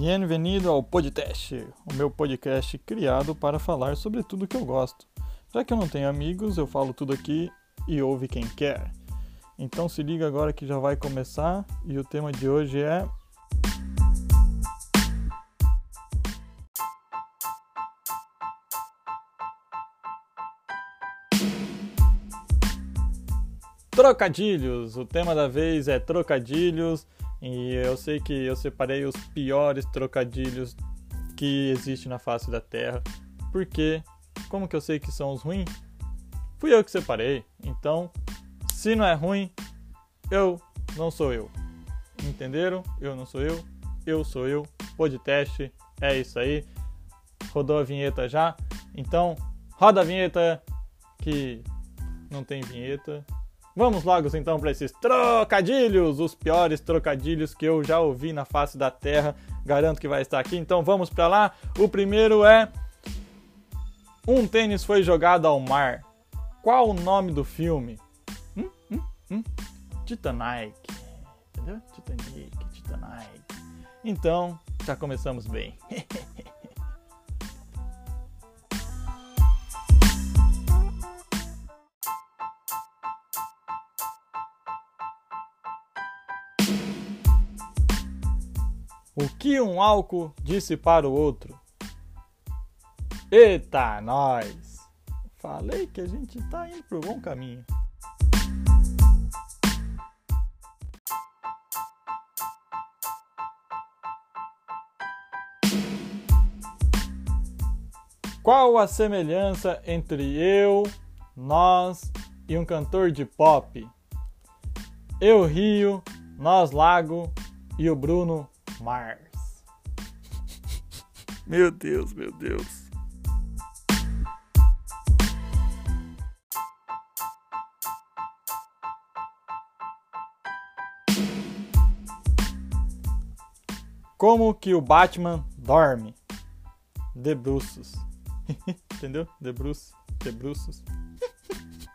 Bem-vindo ao podcast, o meu podcast criado para falar sobre tudo que eu gosto. Já que eu não tenho amigos, eu falo tudo aqui e ouve quem quer. Então se liga agora que já vai começar e o tema de hoje é Trocadilhos. O tema da vez é trocadilhos e eu sei que eu separei os piores trocadilhos que existem na face da Terra. Porque como que eu sei que são os ruins? Fui eu que separei. Então, se não é ruim, eu não sou eu. Entenderam? Eu não sou eu, eu sou eu. Podcast, é isso aí. Rodou a vinheta já? Então, roda a vinheta que não tem vinheta. Vamos logo então para esses trocadilhos, os piores trocadilhos que eu já ouvi na face da terra. Garanto que vai estar aqui. Então vamos para lá. O primeiro é Um tênis foi jogado ao mar. Qual o nome do filme? Hum, hum, hum. Titanic. Entendeu? Titanic, Titanic. Então, já começamos bem. que um álcool disse para o outro? Eita, nós! Falei que a gente tá indo pro bom caminho. Qual a semelhança entre eu, nós e um cantor de pop? Eu Rio, nós Lago e o Bruno Mars. Meu Deus, meu Deus. Como que o Batman dorme? De bruços. Entendeu? De bruços. De bruços.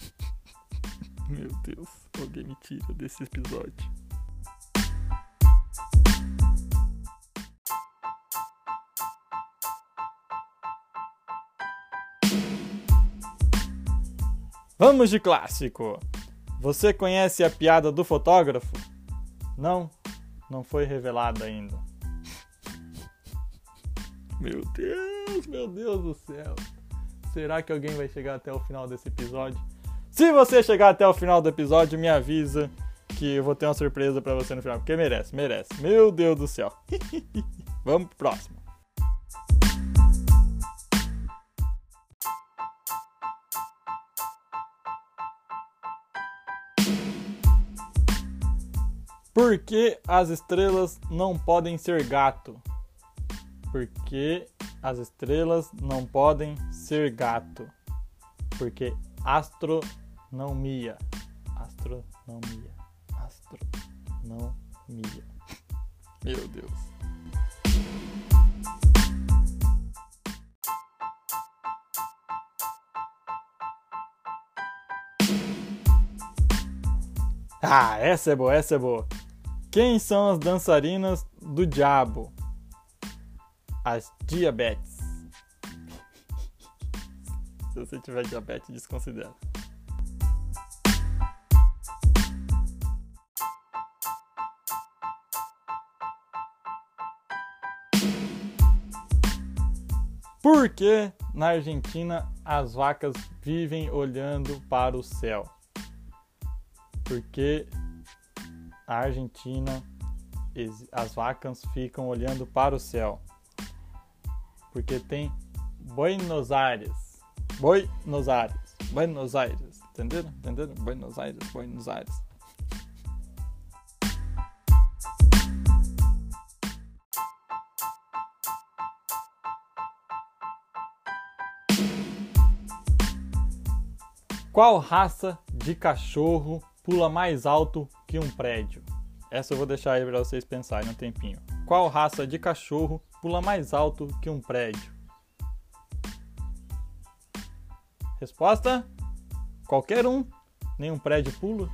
Meu Deus, alguém me tira desse episódio. Vamos de clássico. Você conhece a piada do fotógrafo? Não, não foi revelada ainda. Meu Deus, meu Deus do céu. Será que alguém vai chegar até o final desse episódio? Se você chegar até o final do episódio, me avisa que eu vou ter uma surpresa para você no final, porque merece, merece. Meu Deus do céu. Vamos pro próximo. Por que as estrelas não podem ser gato? Porque as estrelas não podem ser gato. Porque astronomia. Astronomia. Astronomia. Meu Deus. Ah, essa é boa, essa é boa. Quem são as dançarinas do diabo? As diabetes. Se você tiver diabetes, desconsidera. Por que na Argentina as vacas vivem olhando para o céu? Porque a Argentina, as vacas ficam olhando para o céu. Porque tem Buenos Aires. Buenos Aires. Buenos Aires. Entenderam? Entenderam? Buenos Aires. Buenos Aires. Qual raça de cachorro pula mais alto que um prédio? Essa eu vou deixar aí para vocês pensarem um tempinho. Qual raça de cachorro pula mais alto que um prédio? Resposta: qualquer um, nenhum prédio pula.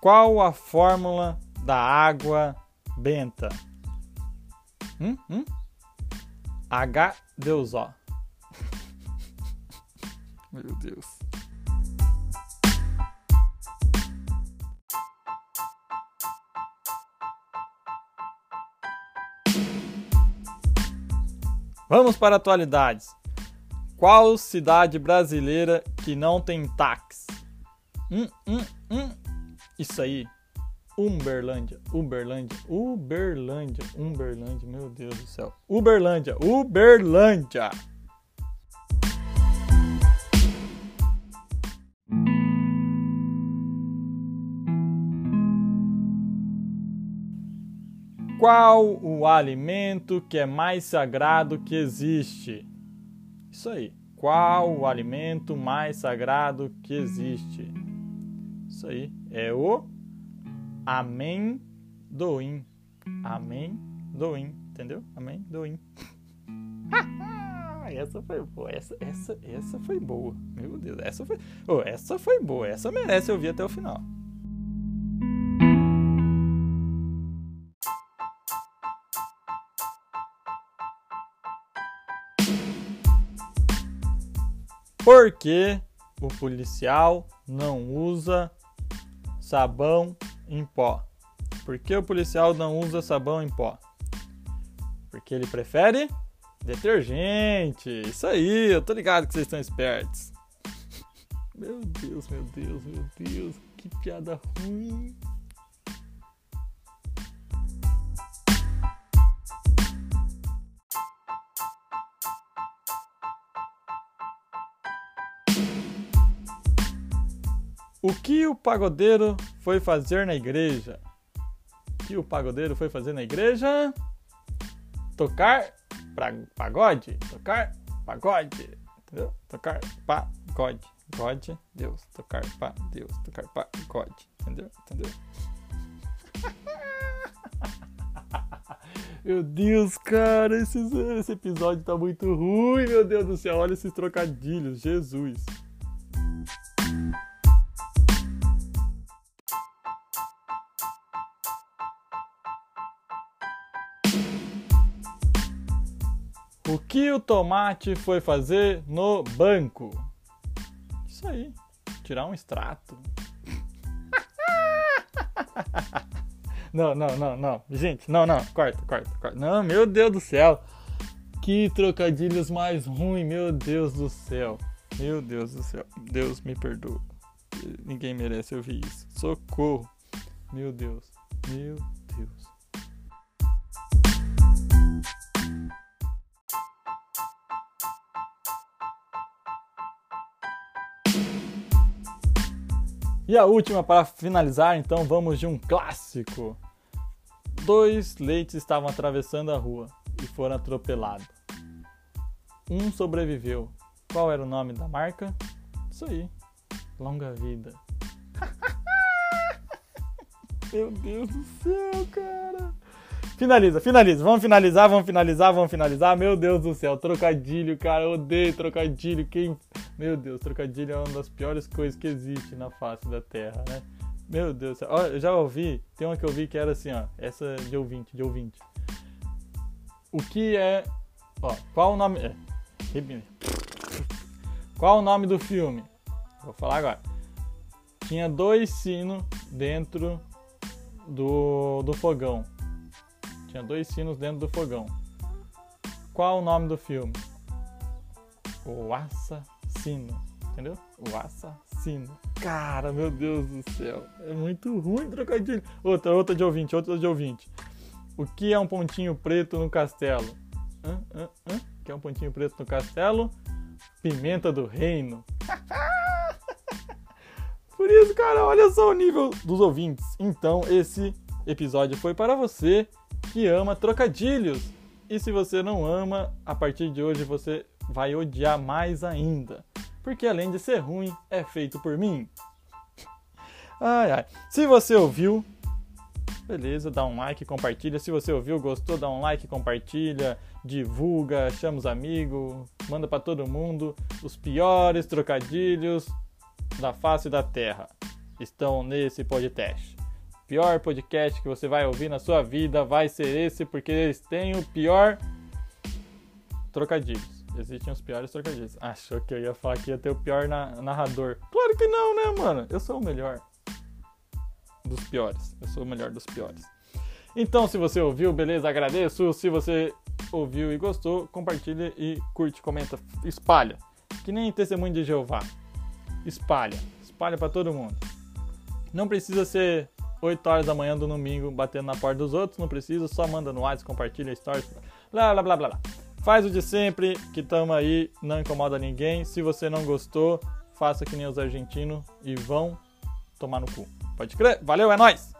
Qual a fórmula da água benta? Hum? Hum? H2O. Meu Deus. Vamos para atualidades. Qual cidade brasileira que não tem táxi? Hum, hum, hum. Isso aí. Uberlândia, Uberlândia, Uberlândia, Uberlândia, meu Deus do céu. Uberlândia, Uberlândia. Qual o alimento que é mais sagrado que existe? Isso aí. Qual o alimento mais sagrado que existe? Isso aí. É o amendoim. Amendoim. Entendeu? Amendoim. essa foi boa. Essa, essa, essa foi boa. Meu Deus, essa foi. Oh, essa foi boa. Essa merece ouvir até o final. Por que o policial não usa sabão em pó? Por que o policial não usa sabão em pó? Porque ele prefere detergente. Isso aí, eu tô ligado que vocês estão espertos. Meu Deus, meu Deus, meu Deus, que piada ruim. O que o pagodeiro foi fazer na igreja? Que o pagodeiro foi fazer na igreja? Tocar pra, pagode? Tocar pagode. Entendeu? Tocar pagode. God, Deus. Tocar pa Deus. Tocar pagode. Entendeu? Entendeu? Meu Deus, cara, esse, esse episódio tá muito ruim, meu Deus do céu. Olha esses trocadilhos, Jesus. O que o tomate foi fazer no banco? Isso aí, tirar um extrato. não, não, não, não. Gente, não, não. Corta, corta, corta. Não, meu Deus do céu. Que trocadilhos mais ruins, meu Deus do céu. Meu Deus do céu. Deus me perdoa. Ninguém merece ouvir isso. Socorro. Meu Deus. Meu Deus. E a última para finalizar, então vamos de um clássico. Dois leites estavam atravessando a rua e foram atropelados. Um sobreviveu. Qual era o nome da marca? Isso aí. Longa vida. Meu Deus do céu, cara. Finaliza, finaliza. Vamos finalizar, vamos finalizar, vamos finalizar. Meu Deus do céu, trocadilho, cara. Eu odeio trocadilho. Quem meu Deus, trocadilho é uma das piores coisas que existe na face da Terra, né? Meu Deus, ó, eu já ouvi, tem uma que eu vi que era assim, ó, essa de ouvinte, de ouvinte. O que é, ó, qual o nome, é, qual o nome do filme? Vou falar agora. Tinha dois sinos dentro do, do fogão. Tinha dois sinos dentro do fogão. Qual o nome do filme? O Assassino, entendeu? O assassino. Cara, meu Deus do céu, é muito ruim trocadilho. Outra, outra de ouvinte, outra de ouvinte. O que é um pontinho preto no castelo? Hã? Hã? Hã? O que é um pontinho preto no castelo? Pimenta do reino. Por isso, cara, olha só o nível dos ouvintes. Então, esse episódio foi para você que ama trocadilhos. E se você não ama, a partir de hoje você vai odiar mais ainda, porque além de ser ruim, é feito por mim. Ai, ai. Se você ouviu, beleza, dá um like, compartilha. Se você ouviu, gostou, dá um like, compartilha, divulga, chama os amigos, manda para todo mundo os piores trocadilhos da face da terra. estão nesse podcast. Pior podcast que você vai ouvir na sua vida vai ser esse, porque eles têm o pior trocadilhos. Existem os piores trocadilhos. Achou que eu ia falar que ia ter o pior na narrador. Claro que não, né, mano? Eu sou o melhor dos piores. Eu sou o melhor dos piores. Então, se você ouviu, beleza, agradeço. Se você ouviu e gostou, compartilha e curte, comenta, espalha. Que nem testemunho de Jeová. Espalha. Espalha para todo mundo. Não precisa ser 8 horas da manhã do domingo batendo na porta dos outros, não precisa, só manda no WhatsApp, compartilha stories, blá blá blá blá blá. Faz o de sempre, que tamo aí, não incomoda ninguém. Se você não gostou, faça que nem os argentinos e vão tomar no cu. Pode crer? Valeu, é nóis!